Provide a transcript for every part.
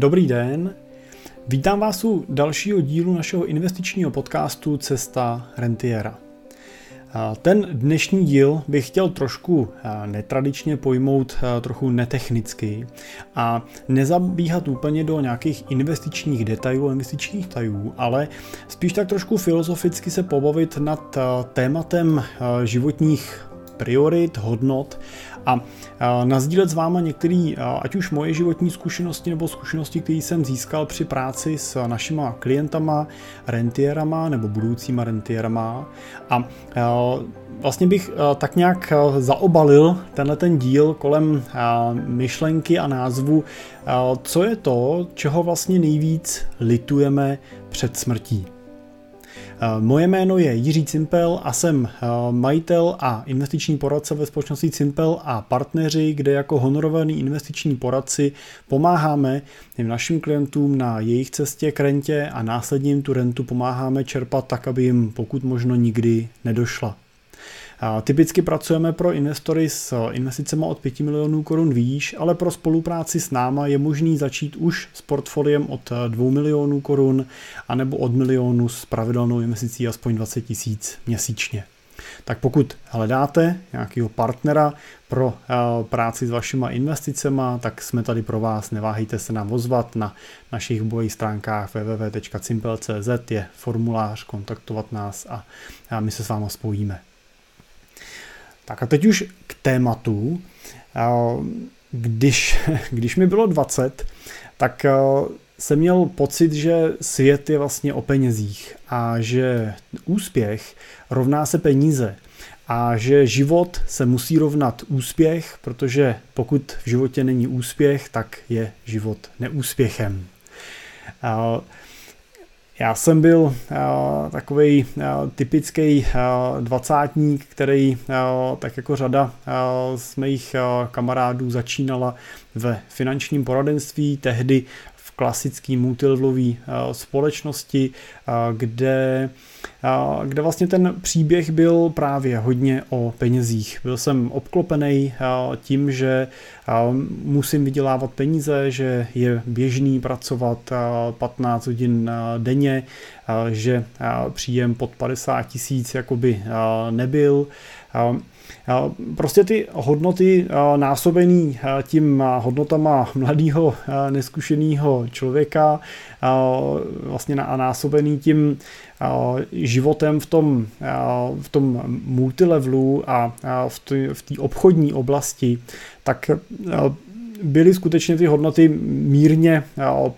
Dobrý den, vítám vás u dalšího dílu našeho investičního podcastu Cesta rentiera. Ten dnešní díl bych chtěl trošku netradičně pojmout, trochu netechnicky a nezabíhat úplně do nějakých investičních detailů, investičních tajů, ale spíš tak trošku filozoficky se pobavit nad tématem životních priorit, hodnot a nazdílet s váma některé, ať už moje životní zkušenosti nebo zkušenosti, které jsem získal při práci s našima klientama, rentierama nebo budoucíma rentierama a vlastně bych tak nějak zaobalil tenhle ten díl kolem myšlenky a názvu, co je to, čeho vlastně nejvíc litujeme před smrtí. Eh, moje jméno je Jiří Cimpel a jsem eh, majitel a investiční poradce ve společnosti Cimpel a partneři, kde jako honorovaný investiční poradci pomáháme našim klientům na jejich cestě k rentě a následně jim tu rentu pomáháme čerpat tak, aby jim pokud možno nikdy nedošla. Typicky pracujeme pro investory s investicemi od 5 milionů korun výš, ale pro spolupráci s náma je možný začít už s portfoliem od 2 milionů korun anebo od milionu s pravidelnou investicí aspoň 20 tisíc měsíčně. Tak pokud hledáte nějakého partnera pro eh, práci s vašima investicemi, tak jsme tady pro vás. Neváhejte se nám ozvat na našich bojích stránkách www.simple.cz je formulář kontaktovat nás a my se s váma spojíme. Tak a teď už k tématu. Když, když mi bylo 20, tak jsem měl pocit, že svět je vlastně o penězích a že úspěch rovná se peníze a že život se musí rovnat úspěch, protože pokud v životě není úspěch, tak je život neúspěchem. Já jsem byl uh, takový uh, typický uh, dvacátník, který tak jako řada z mých kamarádů začínala ve finančním poradenství, tehdy klasický multilevelový eh, společnosti, eh, kde, eh, kde vlastně ten příběh byl právě hodně o penězích. Byl jsem obklopený tím, že musím vydělávat peníze, že je běžný pracovat 15 hodin denně, že příjem pod 50 tisíc jakoby nebyl. Prostě ty hodnoty násobený tím hodnotama mladého neskušeného člověka vlastně a násobený tím životem v tom, v tom multilevelu a v té obchodní oblasti, tak byly skutečně ty hodnoty mírně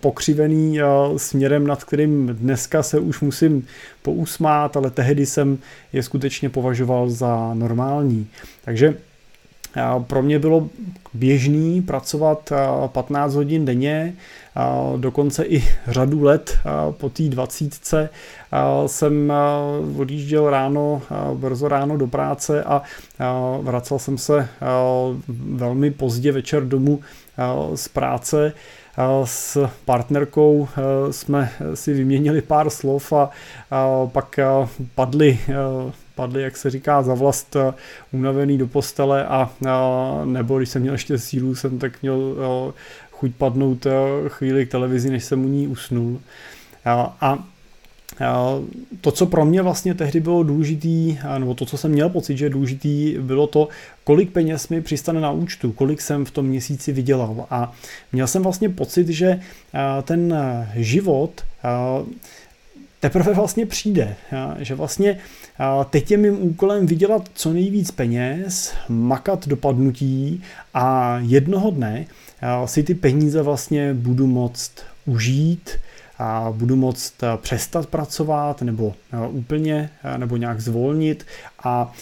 pokřivený směrem, nad kterým dneska se už musím pousmát, ale tehdy jsem je skutečně považoval za normální. Takže pro mě bylo běžný pracovat 15 hodin denně, dokonce i řadu let po té dvacítce jsem odjížděl ráno, brzo ráno do práce a vracel jsem se velmi pozdě večer domů z práce. S partnerkou jsme si vyměnili pár slov a pak padly padli, jak se říká, za vlast unavený do postele a, nebo když jsem měl ještě sílu, jsem tak měl chuť padnout chvíli k televizi, než jsem u ní usnul. A to, co pro mě vlastně tehdy bylo důležitý, nebo to, co jsem měl pocit, že je důležitý, bylo to, kolik peněz mi přistane na účtu, kolik jsem v tom měsíci vydělal. A měl jsem vlastně pocit, že ten život teprve vlastně přijde. Že vlastně teď je mým úkolem vydělat co nejvíc peněz, makat dopadnutí a jednoho dne si ty peníze vlastně budu moct užít, a budu moct přestat pracovat nebo úplně nebo nějak zvolnit a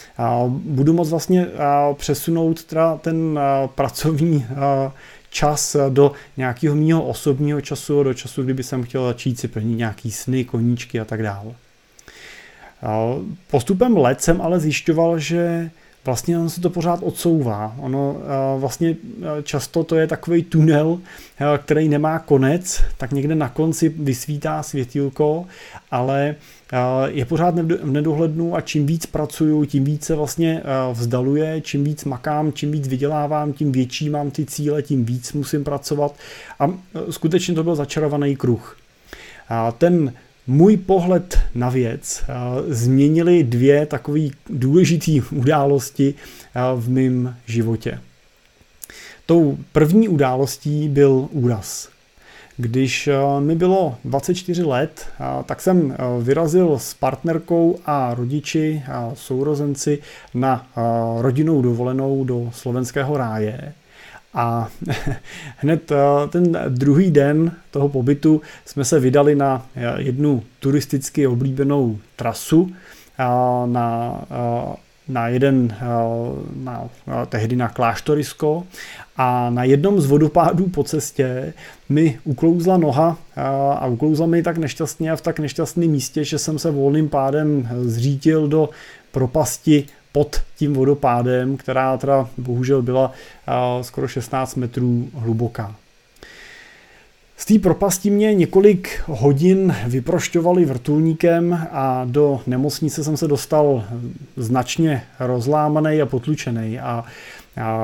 budu moct vlastně přesunout teda ten pracovní čas do nějakého mýho osobního času, do času, kdyby jsem chtěl začít si plnit nějaký sny, koníčky a tak dále. Postupem let jsem ale zjišťoval, že vlastně on se to pořád odsouvá. Ono vlastně často to je takový tunel, který nemá konec, tak někde na konci vysvítá světílko, ale je pořád v nedohlednu a čím víc pracuju, tím víc se vlastně vzdaluje, čím víc makám, čím víc vydělávám, tím větší mám ty cíle, tím víc musím pracovat a skutečně to byl začarovaný kruh. A ten můj pohled na věc změnily dvě takové důležité události v mém životě. Tou první událostí byl úraz. Když mi bylo 24 let, tak jsem vyrazil s partnerkou a rodiči a sourozenci na rodinnou dovolenou do slovenského ráje. A hned eh, ten druhý den toho pobytu jsme se vydali na eh, jednu turisticky oblíbenou trasu eh, na, na jeden, na, tehdy na kláštorisko. A na jednom z vodopádů po cestě mi uklouzla noha a uklouzla mi tak nešťastně a v tak nešťastném místě, že jsem se volným pádem zřítil do propasti pod tím vodopádem, která teda bohužel byla skoro 16 metrů hluboká. Z té propasti mě několik hodin vyprošťovali vrtulníkem a do nemocnice jsem se dostal značně rozlámaný a potlučený. A,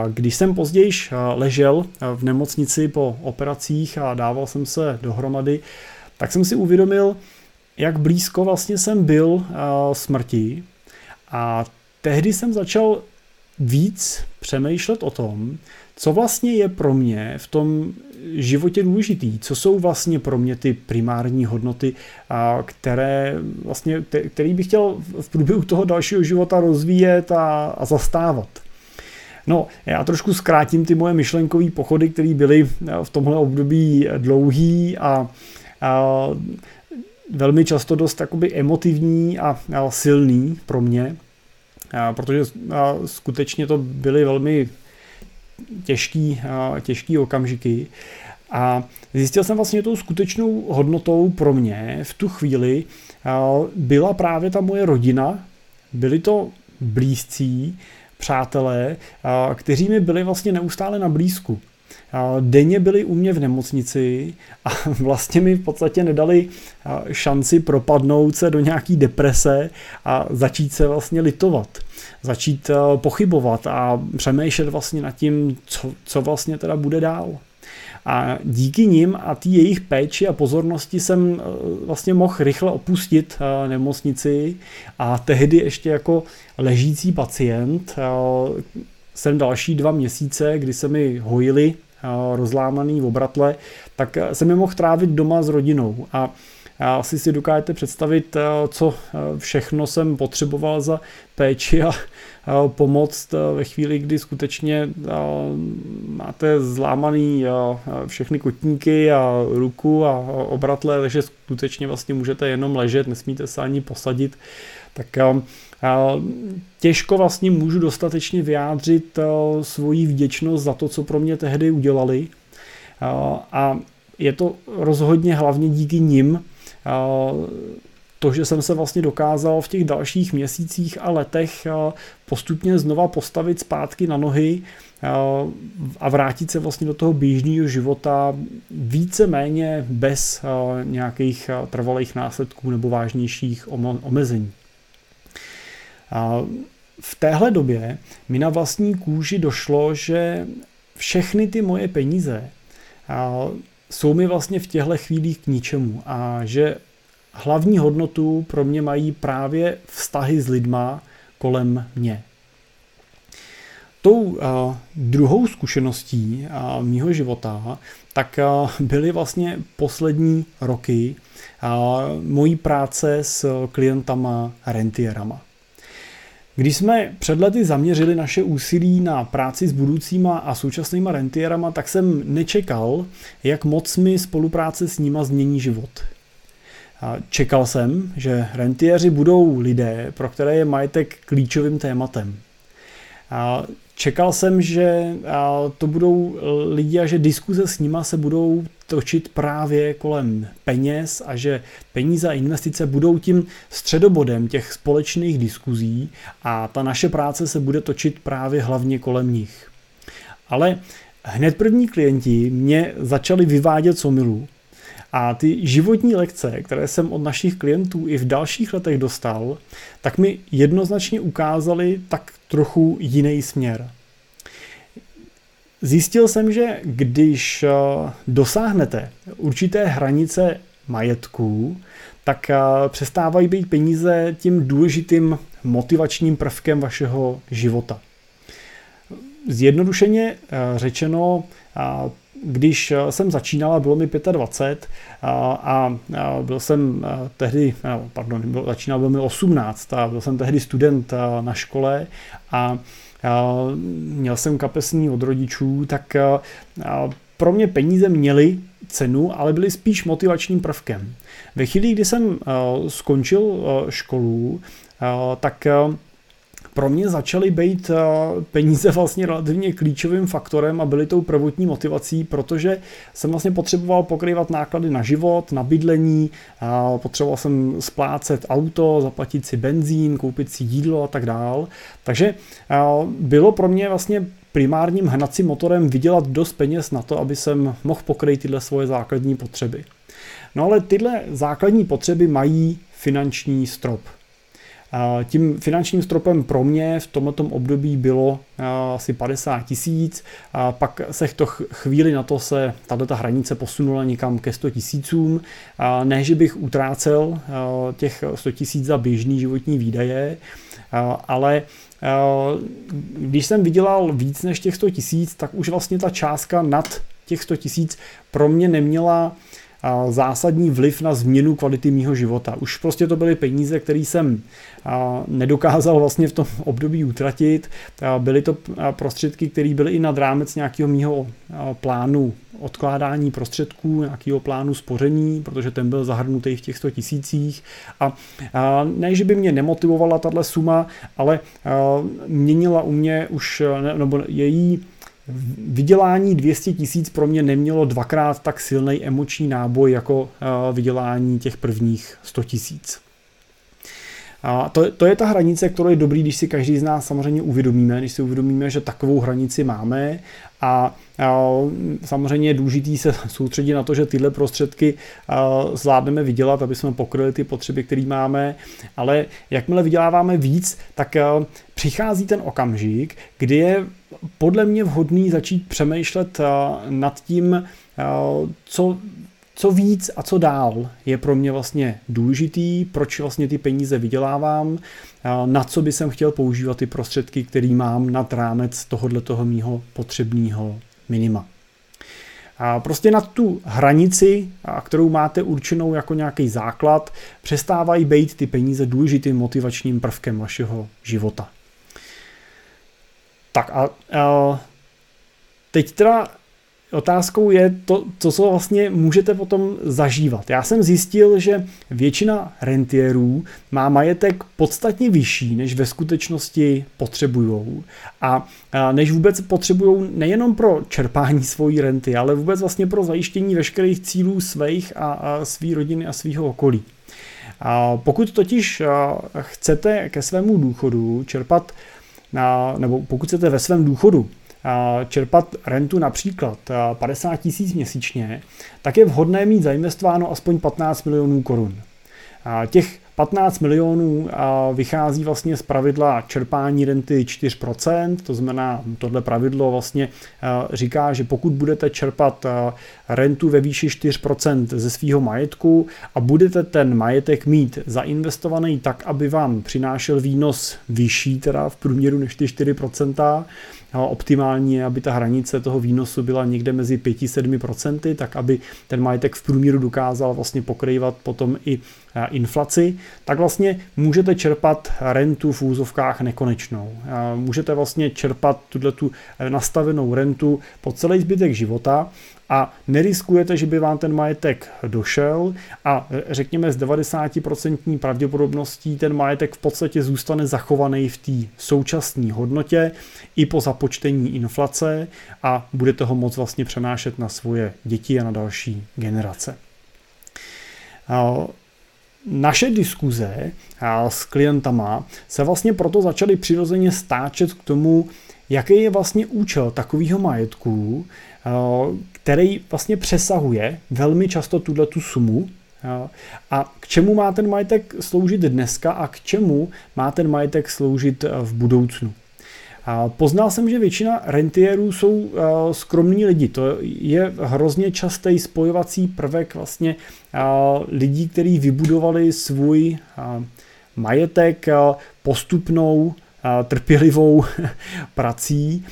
když jsem později ležel v nemocnici po operacích a dával jsem se dohromady, tak jsem si uvědomil, jak blízko vlastně jsem byl smrti. A tehdy jsem začal víc přemýšlet o tom, co vlastně je pro mě v tom životě důležitý, co jsou vlastně pro mě ty primární hodnoty, které vlastně, který bych chtěl v průběhu toho dalšího života rozvíjet a, a zastávat. No, já trošku zkrátím ty moje myšlenkové pochody, které byly v tomhle období dlouhý a, a velmi často dost jakoby emotivní a, a silný pro mě protože skutečně to byly velmi těžký, těžký okamžiky. A zjistil jsem vlastně tou skutečnou hodnotou pro mě v tu chvíli byla právě ta moje rodina, byli to blízcí, přátelé, kteří mi byli vlastně neustále na blízku denně byli u mě v nemocnici a vlastně mi v podstatě nedali šanci propadnout se do nějaký deprese a začít se vlastně litovat. Začít pochybovat a přemýšlet vlastně nad tím, co, co vlastně teda bude dál. A díky nim a té jejich péči a pozornosti jsem vlastně mohl rychle opustit nemocnici a tehdy ještě jako ležící pacient jsem další dva měsíce, kdy se mi hojili rozlámaný v obratle, tak jsem je mohl trávit doma s rodinou a já asi si dokážete představit, co všechno jsem potřeboval za péči a pomoc ve chvíli, kdy skutečně máte zlámaný všechny kotníky a ruku a obratle, takže skutečně vlastně můžete jenom ležet, nesmíte se ani posadit. Tak těžko vlastně můžu dostatečně vyjádřit svoji vděčnost za to, co pro mě tehdy udělali. A je to rozhodně hlavně díky nim, to, že jsem se vlastně dokázal v těch dalších měsících a letech postupně znova postavit zpátky na nohy a vrátit se vlastně do toho běžného života více méně bez nějakých trvalých následků nebo vážnějších omezení. V téhle době mi na vlastní kůži došlo, že všechny ty moje peníze jsou mi vlastně v těchto chvílích k ničemu a že hlavní hodnotu pro mě mají právě vztahy s lidma kolem mě. Tou uh, druhou zkušeností mýho života tak byly vlastně poslední roky uh, mojí práce s klientama rentierama. Když jsme před lety zaměřili naše úsilí na práci s budoucíma a současnýma rentierama, tak jsem nečekal, jak moc mi spolupráce s nima změní život. Čekal jsem, že rentieři budou lidé, pro které je majetek klíčovým tématem. Čekal jsem, že to budou lidi a že diskuze s nima se budou točit právě kolem peněz a že peníze a investice budou tím středobodem těch společných diskuzí a ta naše práce se bude točit právě hlavně kolem nich. Ale hned první klienti mě začali vyvádět somilu a ty životní lekce, které jsem od našich klientů i v dalších letech dostal, tak mi jednoznačně ukázaly tak trochu jiný směr. Zjistil jsem, že když eh, dosáhnete určité hranice majetků, tak eh, přestávají být peníze tím důležitým motivačním prvkem vašeho života. Zjednodušeně eh, řečeno, když jsem začínal a bylo mi 25 a, byl jsem tehdy, pardon, začínal byl mi 18 a byl jsem tehdy student na škole a měl jsem kapesní od rodičů, tak pro mě peníze měly cenu, ale byly spíš motivačním prvkem. Ve chvíli, kdy jsem skončil školu, tak pro mě začaly být eh, peníze vlastně relativně klíčovým faktorem a byly tou prvotní motivací, protože jsem vlastně potřeboval pokrývat náklady na život, na bydlení, potřeboval jsem splácet auto, zaplatit si benzín, koupit si jídlo a tak dál. Takže eh, bylo pro mě vlastně primárním hnacím motorem vydělat dost peněz na to, aby jsem mohl pokryt tyhle svoje základní potřeby. No ale tyhle základní potřeby mají finanční strop. Tím finančním stropem pro mě v tomto období bylo asi 50 tisíc, pak se to chvíli na to se tato hranice posunula někam ke 100 tisícům. Ne, že bych utrácel těch 100 tisíc za běžný životní výdaje, ale když jsem vydělal víc než těch 100 tisíc, tak už vlastně ta částka nad těch 100 tisíc pro mě neměla zásadní vliv na změnu kvality mýho života. Už prostě to byly peníze, které jsem nedokázal vlastně v tom období utratit. Byly to prostředky, které byly i nad rámec nějakého mýho plánu odkládání prostředků, nějakého plánu spoření, protože ten byl zahrnutý v těch 100 tisících. A, ne, že by mě nemotivovala tahle suma, ale měnila u mě už, nebo její Vydělání 200 tisíc pro mě nemělo dvakrát tak silný emoční náboj jako eh, vydělání těch prvních 100 tisíc. A to, to je ta hranice, kterou je dobrý, když si každý z nás samozřejmě uvědomíme, když si uvědomíme, že takovou hranici máme a, a samozřejmě je důležitý se soustředit na to, že tyhle prostředky zvládneme vydělat, aby jsme pokryli ty potřeby, které máme, ale jakmile vyděláváme víc, tak přichází ten okamžik, kdy je podle mě vhodný začít přemýšlet nad tím, co co víc a co dál je pro mě vlastně důležitý, proč vlastně ty peníze vydělávám, na co by jsem chtěl používat ty prostředky, který mám nad rámec tohohle toho mýho potřebného minima. A prostě na tu hranici, kterou máte určenou jako nějaký základ, přestávají být ty peníze důležitým motivačním prvkem vašeho života. Tak a, a teď teda Otázkou je to, co, co vlastně můžete potom zažívat. Já jsem zjistil, že většina rentierů má majetek podstatně vyšší, než ve skutečnosti potřebují. A, než vůbec potřebují nejenom pro čerpání svojí renty, ale vůbec vlastně pro zajištění veškerých cílů svých a, a své rodiny a svého okolí. A pokud totiž chcete ke svému důchodu čerpat, nebo pokud chcete ve svém důchodu čerpat rentu například 50 tisíc měsíčně, tak je vhodné mít zainvestováno aspoň 15 milionů korun. Těch 15 milionů vychází vlastně z pravidla čerpání renty 4%, to znamená, tohle pravidlo vlastně říká, že pokud budete čerpat rentu ve výši 4% ze svého majetku a budete ten majetek mít zainvestovaný tak, aby vám přinášel výnos vyšší, teda v průměru než ty 4%, optimální je, aby ta hranice toho výnosu byla někde mezi 5-7%, tak aby ten majetek v průměru dokázal vlastně pokrývat potom i inflaci, tak vlastně můžete čerpat rentu v úzovkách nekonečnou. Můžete vlastně čerpat tuto tu nastavenou rentu po celý zbytek života a neriskujete, že by vám ten majetek došel a řekněme s 90% pravděpodobností ten majetek v podstatě zůstane zachovaný v té současné hodnotě i po započtení inflace a budete ho moc vlastně přenášet na svoje děti a na další generace. Naše diskuze s klientama se vlastně proto začaly přirozeně stáčet k tomu, jaký je vlastně účel takového majetku, který vlastně přesahuje velmi často tuhle tu sumu, a k čemu má ten majetek sloužit dneska a k čemu má ten majetek sloužit v budoucnu. A poznal jsem, že většina rentierů jsou uh, skromní lidi. To je hrozně častý spojovací prvek vlastně uh, lidí, kteří vybudovali svůj uh, majetek postupnou trpělivou prací.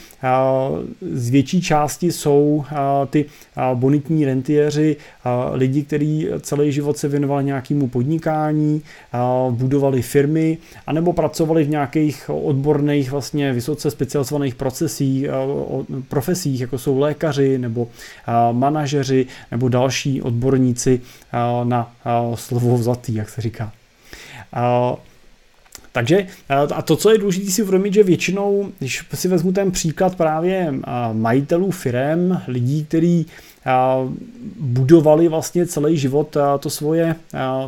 Z větší části jsou ty bonitní rentiéři lidi, kteří celý život se věnovali nějakému podnikání, budovali firmy, anebo pracovali v nějakých odborných, vlastně vysoce specializovaných procesích, profesích, jako jsou lékaři nebo manažeři nebo další odborníci na slovo vzatý, jak se říká. Takže a to, co je důležité si uvědomit, že většinou, když si vezmu ten příklad právě majitelů firem, lidí, kteří budovali vlastně celý život to svoje,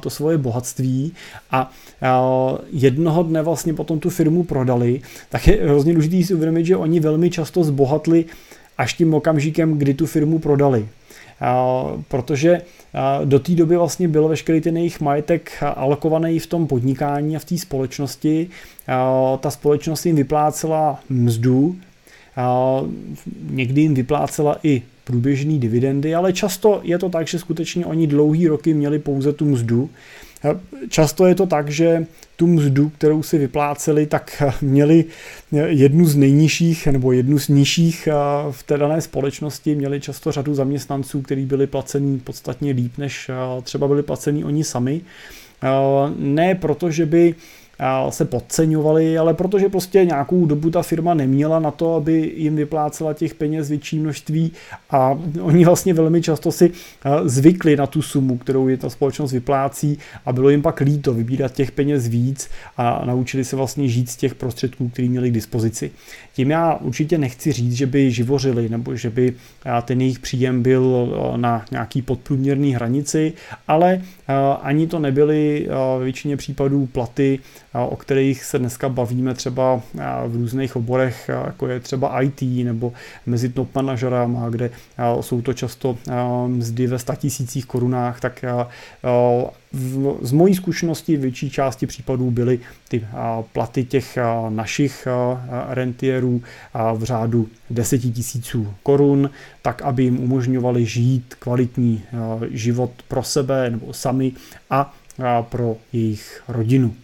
to svoje bohatství a jednoho dne vlastně potom tu firmu prodali, tak je hrozně důležité si uvědomit, že oni velmi často zbohatli až tím okamžikem, kdy tu firmu prodali protože do té doby vlastně byl veškerý ten jejich majetek alokovaný v tom podnikání a v té společnosti. Ta společnost jim vyplácela mzdu, někdy jim vyplácela i průběžné dividendy, ale často je to tak, že skutečně oni dlouhý roky měli pouze tu mzdu. Často je to tak, že tu mzdu, kterou si vypláceli, tak měli jednu z nejnižších nebo jednu z nižších v té dané společnosti. Měli často řadu zaměstnanců, kteří byli placení podstatně líp, než třeba byli placení oni sami. Ne proto, že by se podceňovali, ale protože prostě nějakou dobu ta firma neměla na to, aby jim vyplácela těch peněz větší množství a oni vlastně velmi často si zvykli na tu sumu, kterou je ta společnost vyplácí a bylo jim pak líto vybírat těch peněz víc a naučili se vlastně žít z těch prostředků, které měli k dispozici. Tím já určitě nechci říct, že by živořili nebo že by ten jejich příjem byl na nějaký podprůměrný hranici, ale ani to nebyly v většině případů platy, o kterých se dneska bavíme třeba v různých oborech, jako je třeba IT nebo mezi top manažerama, kde jsou to často mzdy ve statisících korunách, tak z mojí zkušenosti v větší části případů byly ty platy těch našich rentierů v řádu deseti tisíců korun, tak aby jim umožňovali žít kvalitní život pro sebe nebo sami a pro jejich rodinu.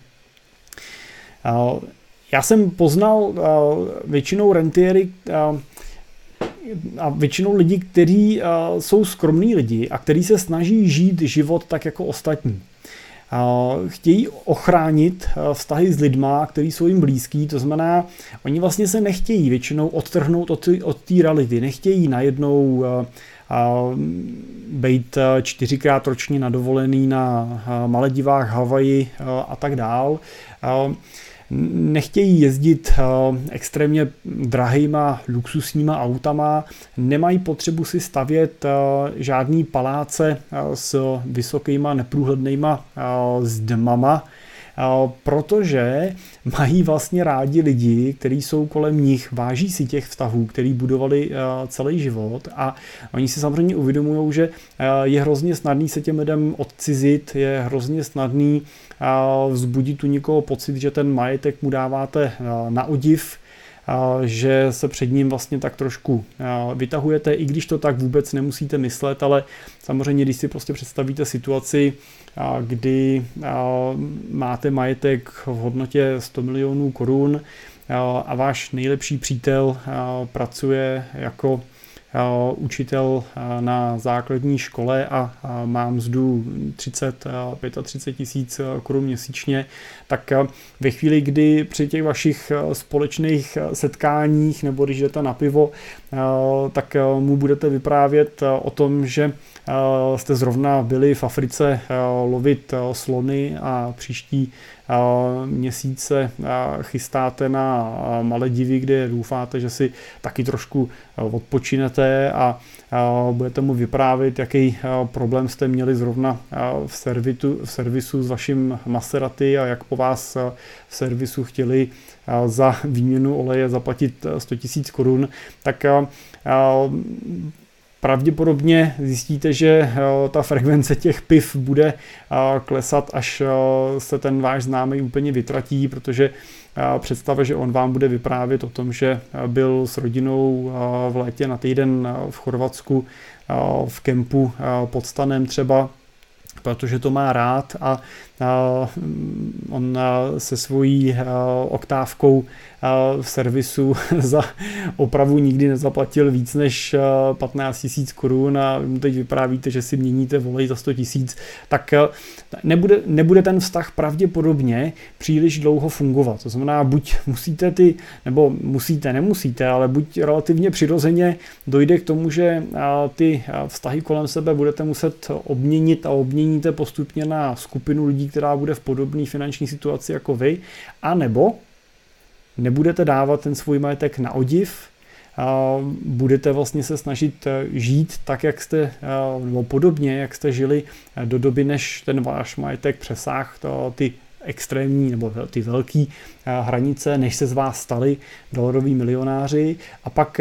Já jsem poznal většinou rentiery a většinou lidí, kteří jsou skromní lidi a kteří se snaží žít život tak jako ostatní. Chtějí ochránit vztahy s lidma, kteří jsou jim blízký, to znamená, oni vlastně se nechtějí většinou odtrhnout od té reality, nechtějí najednou být čtyřikrát ročně nadovolený na Maledivách, Havaji a tak dál. Nechtějí jezdit eh, extrémně drahýma luxusníma autama, nemají potřebu si stavět eh, žádný paláce eh, s vysokýma neprůhlednýma zdmama, protože mají vlastně rádi lidi, kteří jsou kolem nich, váží si těch vztahů, který budovali celý život. A oni si samozřejmě uvědomují, že je hrozně snadný se těm lidem odcizit, je hrozně snadný vzbudit u někoho pocit, že ten majetek mu dáváte na odiv, že se před ním vlastně tak trošku vytahujete, i když to tak vůbec nemusíte myslet, ale samozřejmě, když si prostě představíte situaci, kdy máte majetek v hodnotě 100 milionů korun a váš nejlepší přítel pracuje jako učitel na základní škole a mám mzdu 30, 35 tisíc korun měsíčně, tak ve chvíli, kdy při těch vašich společných setkáních nebo když jdete na pivo, tak mu budete vyprávět o tom, že jste zrovna byli v Africe lovit slony a příští měsíce chystáte na Maledivy, kde doufáte, že si taky trošku odpočinete a budete mu vyprávět, jaký problém jste měli zrovna v, servitu, v servisu s vaším Maserati a jak po vás v servisu chtěli za výměnu oleje zaplatit 100 000 korun, tak pravděpodobně zjistíte, že ta frekvence těch piv bude klesat, až se ten váš známý úplně vytratí, protože představa, že on vám bude vyprávět o tom, že byl s rodinou v létě na týden v Chorvatsku v kempu pod stanem třeba, protože to má rád a on se svojí oktávkou v servisu za opravu nikdy nezaplatil víc než 15 tisíc korun a teď vyprávíte, že si měníte volej za 100 tisíc, tak nebude, nebude ten vztah pravděpodobně příliš dlouho fungovat. To znamená, buď musíte ty, nebo musíte, nemusíte, ale buď relativně přirozeně dojde k tomu, že ty vztahy kolem sebe budete muset obměnit a obměníte postupně na skupinu lidí, která bude v podobné finanční situaci jako vy, anebo nebudete dávat ten svůj majetek na odiv, budete vlastně se snažit e, žít tak, jak jste, e, nebo podobně, jak jste žili e, do doby, než ten váš majetek přesáh ty extrémní nebo ty velké hranice, než se z vás stali dolaroví milionáři a pak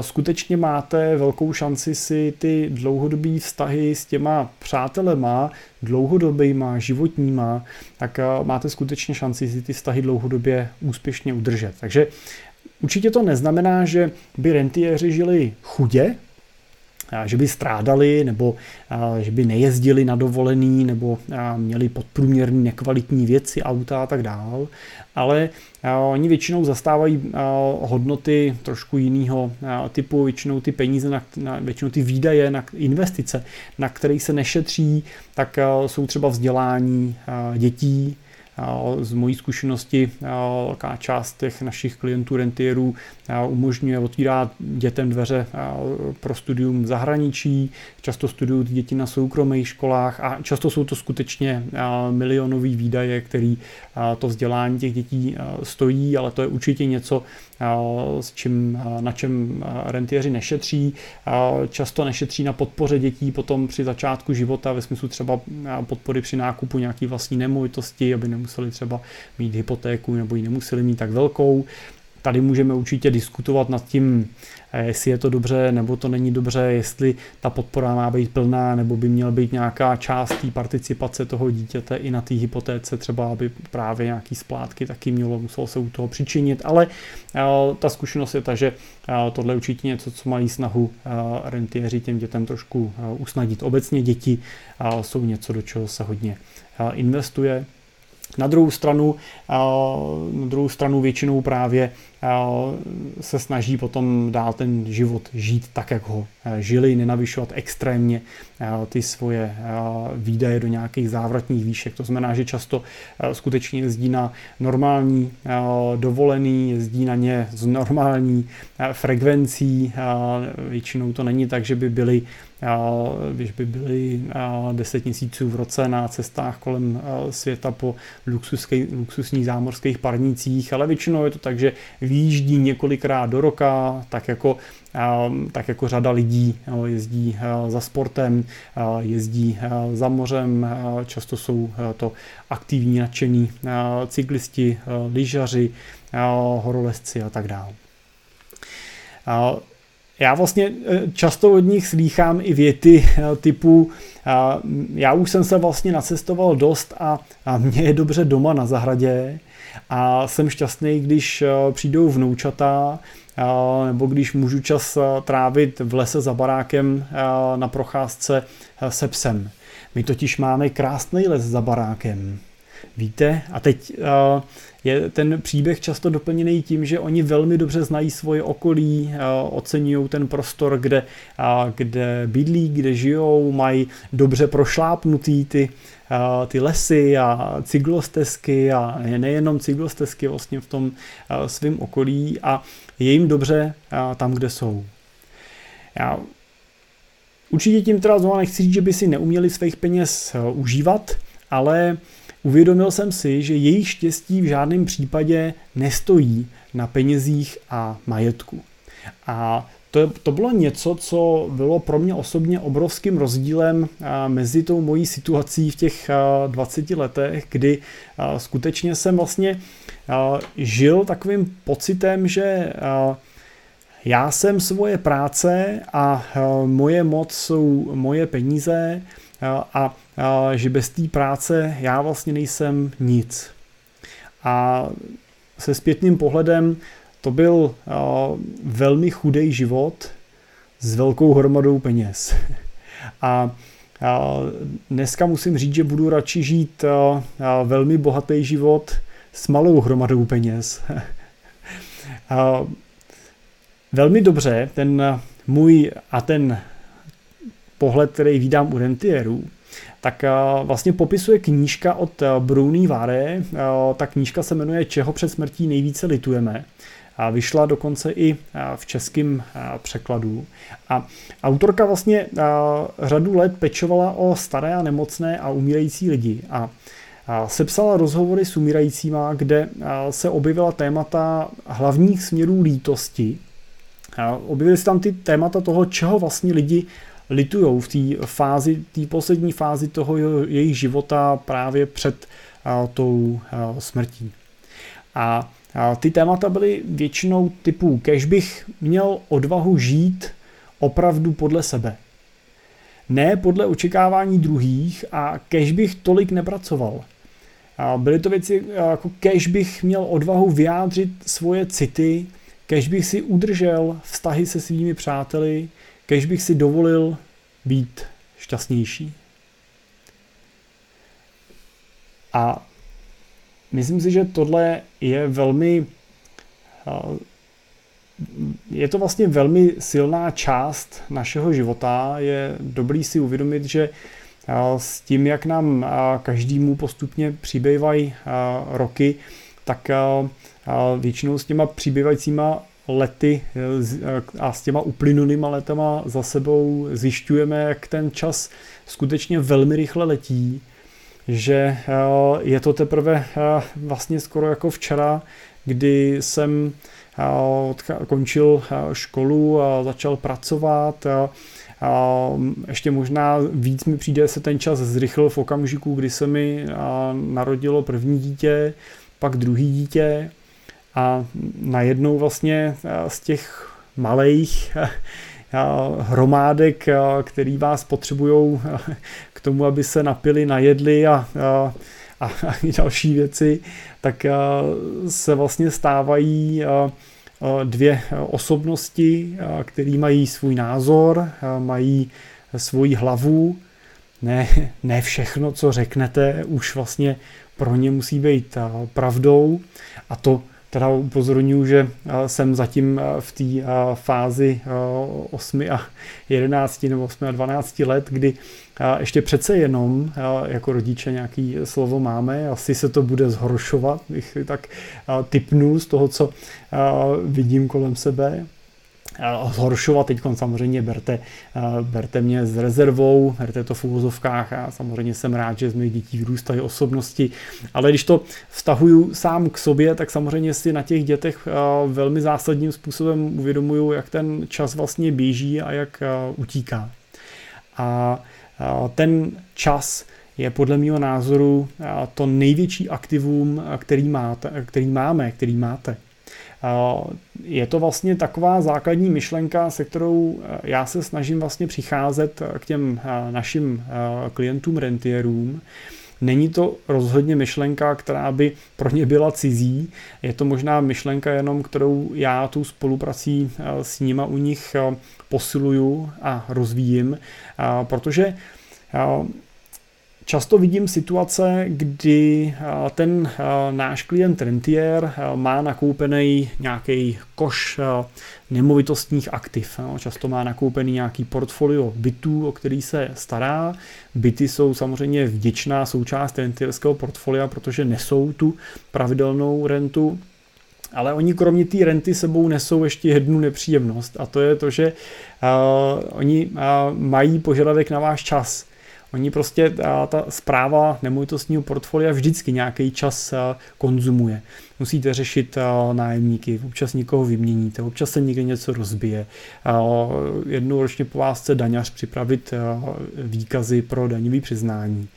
skutečně máte velkou šanci si ty dlouhodobé vztahy s těma přátelema, dlouhodobýma, životníma, tak máte skutečně šanci si ty vztahy dlouhodobě úspěšně udržet. Takže určitě to neznamená, že by rentiéři žili chudě, že by strádali, nebo že by nejezdili na dovolený, nebo měli podprůměrný nekvalitní věci, auta a tak dál, ale oni většinou zastávají hodnoty trošku jiného typu, většinou ty peníze, na, na, většinou ty výdaje na investice, na kterých se nešetří, tak jsou třeba vzdělání dětí, z mojí zkušenosti velká část těch našich klientů rentierů umožňuje otvírat dětem dveře pro studium v zahraničí, často studují děti na soukromých školách a často jsou to skutečně milionové výdaje, který to vzdělání těch dětí stojí, ale to je určitě něco, s čím, na čem rentiéři nešetří. Často nešetří na podpoře dětí potom při začátku života, ve smyslu třeba podpory při nákupu nějaký vlastní nemovitosti, aby nemuseli třeba mít hypotéku nebo ji nemuseli mít tak velkou. Tady můžeme určitě diskutovat nad tím, eh, jestli je to dobře nebo to není dobře, jestli ta podpora má být plná nebo by měla být nějaká část té participace toho dítěte i na té hypotéce, třeba aby právě nějaký splátky taky mělo, muselo se u toho přičinit, ale eh, ta zkušenost je ta, že eh, tohle je určitě něco, co mají snahu rentiéři těm dětem trošku usnadit. Obecně děti jsou něco, do čeho se hodně investuje. Na druhou stranu, na druhou stranu většinou právě se snaží potom dál ten život žít tak, jak ho žili, nenavyšovat extrémně ty svoje výdaje do nějakých závratních výšek. To znamená, že často skutečně jezdí na normální dovolený, jezdí na ně s normální frekvencí. Většinou to není tak, že by byli když by byli 10 měsíců v roce na cestách kolem světa po luxusních zámořských parnicích, ale většinou je to tak, že výjíždí několikrát do roka, tak jako, tak jako řada lidí jezdí za sportem, jezdí za mořem, často jsou to aktivní, nadšení cyklisti, lyžaři, horolezci a tak dále. Já vlastně často od nich slýchám i věty typu já už jsem se vlastně nacestoval dost a, mě je dobře doma na zahradě, a jsem šťastný, když eh, přijdou vnoučata, eh, nebo když můžu čas eh, trávit v lese za barákem na procházce se psem. My totiž máme krásný les za barákem. Víte. A teď je ten příběh často doplněný tím, že oni velmi dobře znají svoje okolí, oceňují ten prostor, kde, kde bydlí, kde žijou, mají dobře prošlápnutý ty, ty lesy a cyklostezky a nejenom cyklostezky vlastně v tom svém okolí a je jim dobře tam, kde jsou. Já určitě tím teda znovu nechci říct, že by si neuměli svých peněz užívat, ale Uvědomil jsem si, že jejich štěstí v žádném případě nestojí na penězích a majetku. A to, to bylo něco, co bylo pro mě osobně obrovským rozdílem mezi tou mojí situací v těch 20 letech, kdy skutečně jsem vlastně žil takovým pocitem, že já jsem svoje práce a moje moc jsou moje peníze a že bez té práce já vlastně nejsem nic. A se zpětným pohledem to byl velmi chudý život s velkou hromadou peněz. A dneska musím říct, že budu radši žít velmi bohatý život s malou hromadou peněz. Velmi dobře ten můj a ten pohled, který vydám u rentierů, tak eh, vlastně popisuje knížka od eh, Bruny Vare. Eh, ta knížka se jmenuje Čeho před smrtí nejvíce litujeme. A vyšla dokonce i v českém překladu. A autorka vlastně řadu let pečovala o staré a nemocné a umírající lidi. A sepsala rozhovory s umírajícíma, kde se objevila témata hlavních směrů lítosti. Objevily se tam ty témata toho, čeho vlastně lidi litujou v té fázi, té poslední fázi toho jejich života právě před tou smrtí. A ty témata byly většinou typu, kež bych měl odvahu žít opravdu podle sebe. Ne podle očekávání druhých a kež bych tolik nepracoval. Byly to věci jako kež bych měl odvahu vyjádřit svoje city, kež bych si udržel vztahy se svými přáteli, kež bych si dovolil být šťastnější. A myslím si, že tohle je velmi je to vlastně velmi silná část našeho života. Je dobrý si uvědomit, že s tím, jak nám každému postupně přibývají roky, tak většinou s těma přibývajícíma lety eh, a s těma uplynulýma letama za sebou zjišťujeme, jak ten čas skutečně velmi rychle letí, že eh, je to teprve eh, vlastně skoro jako včera, kdy jsem končil školu a začal pracovat. A ještě možná víc mi přijde, se ten čas zrychlil v okamžiku, kdy se mi narodilo první dítě, pak druhý dítě a najednou vlastně eh, z těch malých eh, eh, hromádek, který vás potřebují k tomu, aby se napili, najedli a, a, a další věci, tak se vlastně stávají dvě osobnosti, které mají svůj názor, mají svoji hlavu. Ne, ne všechno, co řeknete, už vlastně pro ně musí být pravdou a to Teda upozorňuji, že eh, jsem zatím eh, v té eh, fázi 8 a 11 nebo 8 a 12 let, kdy ještě přece jenom jako rodiče nějaký slovo máme, asi se to bude zhoršovat, bych tak typnul z toho, co vidím kolem sebe zhoršovat. Teď samozřejmě berte, berte mě s rezervou, berte to v úvozovkách a samozřejmě jsem rád, že z mých dětí vyrůstají osobnosti, ale když to vztahuju sám k sobě, tak samozřejmě si na těch dětech velmi zásadním způsobem uvědomuju, jak ten čas vlastně běží a jak utíká. A ten čas je podle mého názoru to největší aktivum, který, máte, který máme, který máte. Je to vlastně taková základní myšlenka, se kterou eh, já se snažím vlastně přicházet eh, k těm eh, našim klientům, rentierům. Není to rozhodně myšlenka, která by pro ně byla cizí. Je to možná myšlenka jenom, kterou já tu spoluprací s nima u nich posiluju a rozvíjím, protože Často vidím situace, kdy ten náš klient rentier má nakoupený nějaký koš nemovitostních aktiv. Často má nakoupený nějaký portfolio bytů, o který se stará. Byty jsou samozřejmě vděčná součást rentierského portfolia, protože nesou tu pravidelnou rentu. Ale oni kromě té renty sebou nesou ještě jednu nepříjemnost a to je to, že uh, oni uh, mají požadavek na váš čas. Oni prostě, ta, ta zpráva nemovitostního portfolia vždycky nějaký čas konzumuje. Musíte řešit nájemníky, občas někoho vyměníte, občas se někde něco rozbije. Jednou ročně po vás chce daňař připravit výkazy pro daňový přiznání.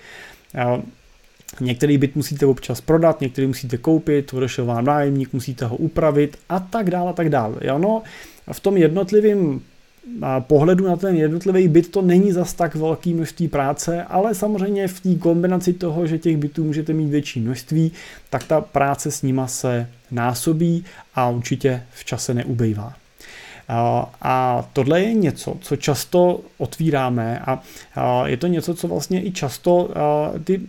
Některý byt musíte občas prodat, některý musíte koupit, odešel vám nájemník, musíte ho upravit a tak dále, a tak dále. Ano, v tom jednotlivém pohledu na ten jednotlivý byt to není zas tak velký množství práce, ale samozřejmě v té kombinaci toho, že těch bytů můžete mít větší množství, tak ta práce s nima se násobí a určitě v čase neubejvá. A tohle je něco, co často otvíráme a je to něco, co vlastně i často ty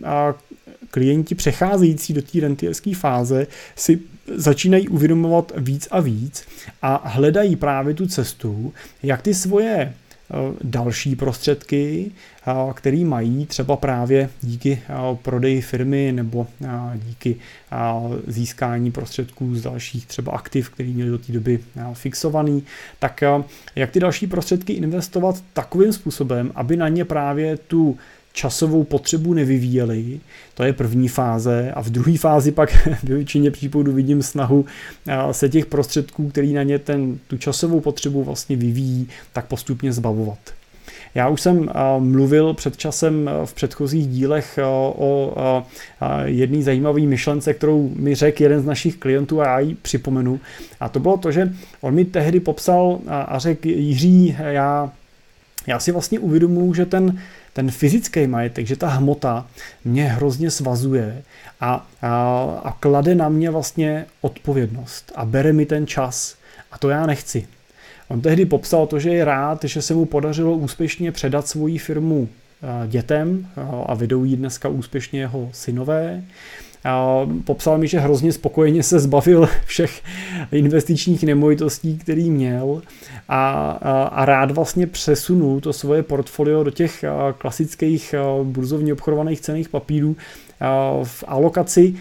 klienti přecházející do té rentierské fáze si začínají uvědomovat víc a víc a hledají právě tu cestu, jak ty svoje eh, další prostředky, eh, které mají třeba právě díky eh, prodeji firmy nebo díky získání prostředků z dalších třeba aktiv, který měli do té doby fixovaný, tak jak ty další prostředky investovat takovým způsobem, aby na ně právě tu časovou potřebu nevyvíjeli. To je první fáze a v druhé fázi pak v většině případů vidím snahu se těch prostředků, který na ně ten, tu časovou potřebu vlastně vyvíjí, tak postupně zbavovat. Já už jsem mluvil před časem v předchozích dílech o jedné zajímavé myšlence, kterou mi řekl jeden z našich klientů a já ji připomenu. A to bylo to, že on mi tehdy popsal a řekl, Jiří, já, já si vlastně uvědomuji, že ten ten fyzický majetek, že ta hmota mě hrozně svazuje a, a, a klade na mě vlastně odpovědnost a bere mi ten čas a to já nechci. On tehdy popsal to, že je rád, že se mu podařilo úspěšně předat svoji firmu dětem a vedou ji dneska úspěšně jeho synové. A popsal mi, že hrozně spokojeně se zbavil všech investičních nemovitostí, který měl. A, a, a rád vlastně přesunul to svoje portfolio do těch klasických burzovně obchodovaných cených papírů v alokaci,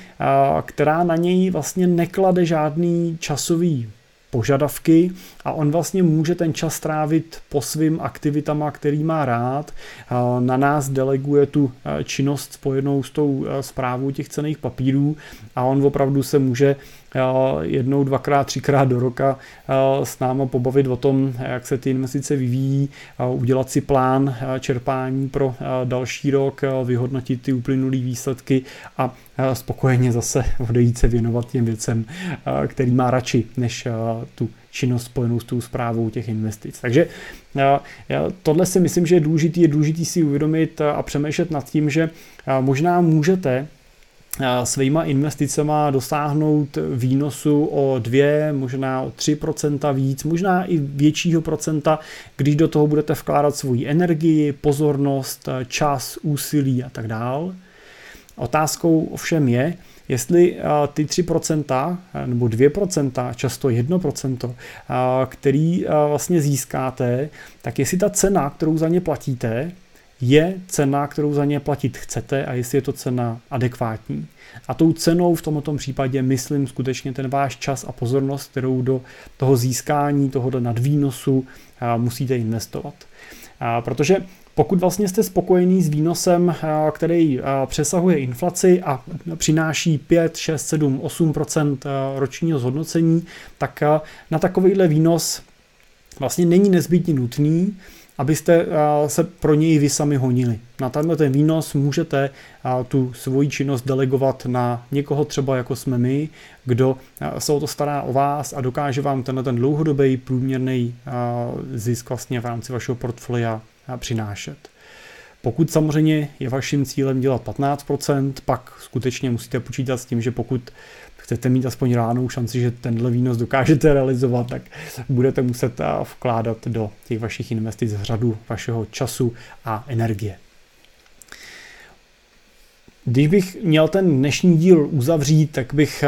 která na něj vlastně neklade žádný časový požadavky a on vlastně může ten čas trávit po svým aktivitama, který má rád. Na nás deleguje tu činnost spojenou s tou zprávou těch cených papírů a on opravdu se může jednou, dvakrát, třikrát do roka s náma pobavit o tom, jak se ty investice vyvíjí, udělat si plán čerpání pro další rok, vyhodnotit ty uplynulé výsledky a spokojeně zase odejít se věnovat těm věcem, který má radši, než tu činnost spojenou s tou zprávou těch investic. Takže tohle si myslím, že je důležité, je důležité si uvědomit a přemýšlet nad tím, že možná můžete svýma investicema dosáhnout výnosu o 2, možná o 3% víc, možná i většího procenta, když do toho budete vkládat svoji energii, pozornost, čas, úsilí a tak dál. Otázkou ovšem je, jestli ty 3% nebo 2%, často 1%, který vlastně získáte, tak jestli ta cena, kterou za ně platíte, je cena, kterou za ně platit chcete a jestli je to cena adekvátní. A tou cenou v tomto případě myslím skutečně ten váš čas a pozornost, kterou do toho získání, tohoto nadvýnosu musíte investovat. Protože pokud vlastně jste spokojený s výnosem, který přesahuje inflaci a přináší 5, 6, 7, 8% ročního zhodnocení, tak na takovýhle výnos vlastně není nezbytně nutný abyste eh, se pro něj vy sami honili. Na tenhle ten výnos můžete eh, tu svoji činnost delegovat na někoho třeba jako jsme my, kdo eh, se o to stará o vás a dokáže vám tenhle ten dlouhodobý průměrný zisk vlastně v rámci vašeho portfolia přinášet. Pokud samozřejmě je vaším cílem dělat 15%, pak skutečně musíte počítat s tím, že pokud chcete mít aspoň ránou šanci, že tenhle výnos dokážete realizovat, tak budete muset eh, vkládat do těch vašich investic řadu vašeho času a energie. Když bych měl ten dnešní díl uzavřít, tak bych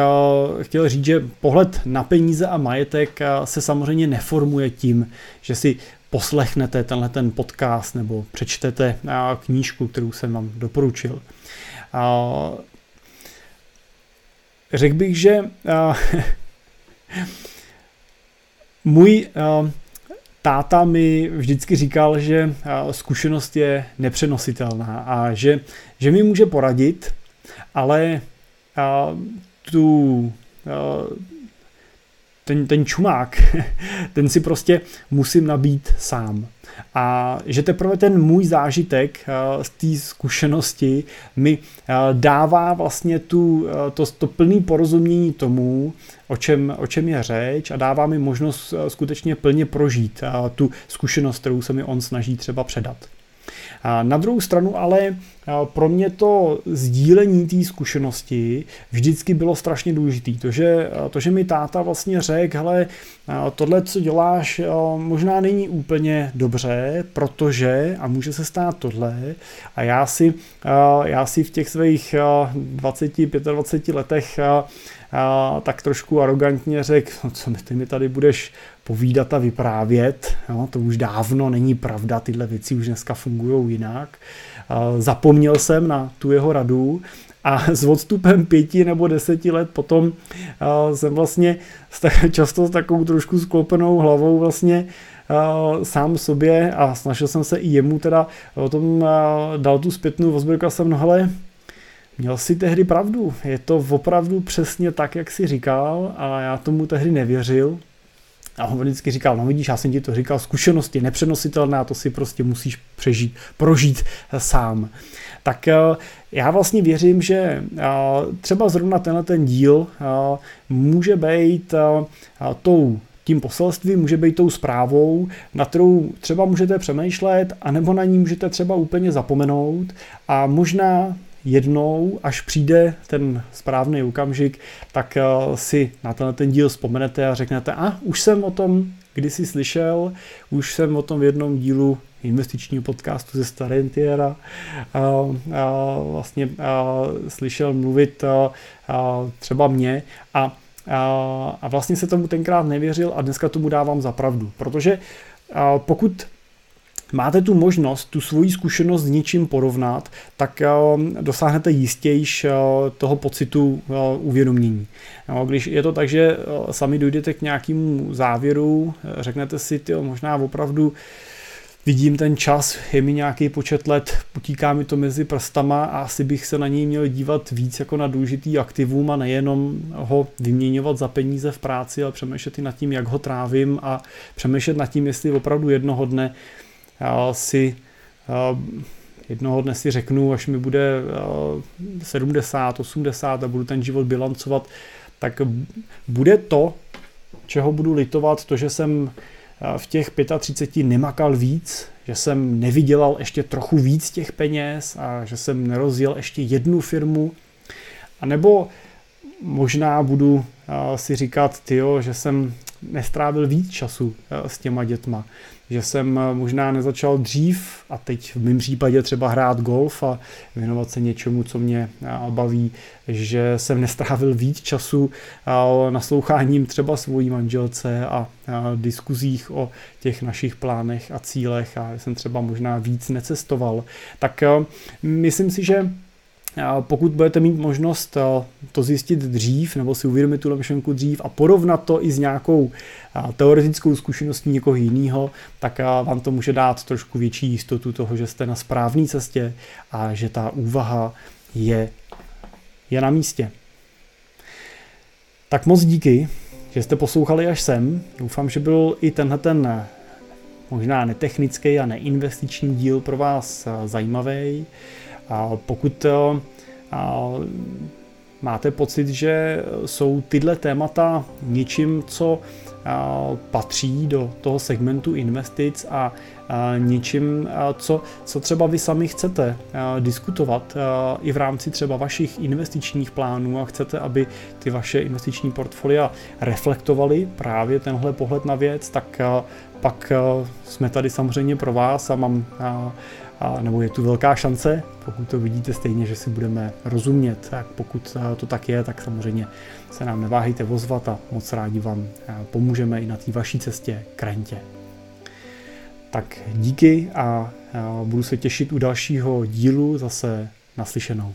chtěl říct, že pohled na peníze a majetek se samozřejmě neformuje tím, že si poslechnete tenhle ten podcast nebo přečtete knížku, kterou jsem vám doporučil. Řekl bych, že můj táta mi vždycky říkal, že zkušenost je nepřenositelná a že, že mi může poradit, ale tu ten, ten čumák, ten si prostě musím nabít sám. A že teprve ten můj zážitek eh, z té zkušenosti mi eh, dává vlastně tu, eh, to, to plný porozumění tomu, o čem, o čem je řeč a dává mi možnost skutečně plně prožít tu zkušenost, kterou se mi on snaží třeba předat. Na druhou stranu ale pro mě to sdílení té zkušenosti vždycky bylo strašně důležité. To že, to, že mi táta vlastně řekl, hele, tohle, co děláš, možná není úplně dobře, protože, a může se stát tohle, a já si, já si v těch svých 20, 25 letech tak trošku arrogantně řekl, no co mi ty mi tady budeš povídat a vyprávět, jo, to už dávno není pravda, tyhle věci už dneska fungují jinak. Zapomněl jsem na tu jeho radu a s odstupem pěti nebo deseti let potom jsem vlastně často s takovou trošku sklopenou hlavou vlastně sám sobě a snažil jsem se i jemu teda o tom dal tu zpětnou vazbu, jsem, no hele, měl si tehdy pravdu, je to opravdu přesně tak, jak si říkal a já tomu tehdy nevěřil, a on vždycky říkal, no vidíš, já jsem ti to říkal, zkušenost je nepřenositelná, to si prostě musíš přežít, prožít sám. Tak eh, já vlastně věřím, že eh, třeba zrovna tenhle ten díl eh, může být tou tím poselstvím může být tou zprávou, na kterou třeba můžete přemýšlet, anebo na ní můžete třeba úplně zapomenout a možná jednou, až přijde ten správný okamžik, tak eh, si na ten, ten díl vzpomenete a řeknete, a už jsem o tom kdysi slyšel, už jsem o tom v jednom dílu investičního podcastu ze Starentiera a, a vlastně a, slyšel mluvit a, a, třeba mě a, a, a vlastně se tomu tenkrát nevěřil a dneska tomu dávám za pravdu, protože a, pokud máte tu možnost, tu svoji zkušenost s něčím porovnat, tak um, dosáhnete jistějiš uh, toho pocitu uh, uvědomění. Když je to tak, že uh, sami dojdete k nějakému závěru, řeknete si, ty možná opravdu vidím ten čas, je mi nějaký počet let, utíká mi to mezi prstama a asi bych se na něj měl dívat víc jako na důležitý aktivum a nejenom ho vyměňovat za peníze v práci, ale přemýšlet i nad tím, jak ho trávím a přemýšlet nad tím, jestli opravdu jednoho dne já si jednoho dne si řeknu, až mi bude 70, 80 a budu ten život bilancovat, tak bude to, čeho budu litovat, to, že jsem v těch 35 nemakal víc, že jsem nevydělal ještě trochu víc těch peněz a že jsem nerozjel ještě jednu firmu, a nebo možná budu si říkat, tyjo, že jsem nestrávil víc času s těma dětma, že jsem eh, možná nezačal dřív a teď v mém případě třeba hrát golf a věnovat se něčemu, co mě eh, baví, že jsem nestrávil víc času eh, nasloucháním třeba svojí manželce a diskuzích o těch našich plánech a cílech a jsem třeba možná víc necestoval. Tak myslím si, že pokud budete mít možnost eh, to zjistit dřív nebo si uvědomit tu myšlenku dřív a porovnat to i s nějakou eh, teoretickou zkušeností někoho jiného, tak eh, vám to může dát trošku větší jistotu toho, že jste na správné cestě a že ta úvaha je, je na místě. Tak moc díky, že jste poslouchali až sem. Doufám, že byl i tenhle ten možná netechnický a neinvestiční díl pro vás zajímavý. Pokud eh, máte pocit, že jsou tyhle témata něčím, co eh, patří do toho segmentu investic a něčím, co, co třeba vy sami chcete diskutovat i v rámci třeba vašich investičních plánů a chcete, aby ty vaše investiční portfolia reflektovaly právě tenhle pohled na věc, tak pak jsme tady samozřejmě pro vás a mám a, nebo je tu velká šance, pokud to vidíte stejně, že si budeme rozumět. Tak pokud to tak je, tak samozřejmě se nám neváhejte vozvat a moc rádi vám pomůžeme i na té vaší cestě k rentě. Tak díky a budu se těšit u dalšího dílu zase naslyšenou.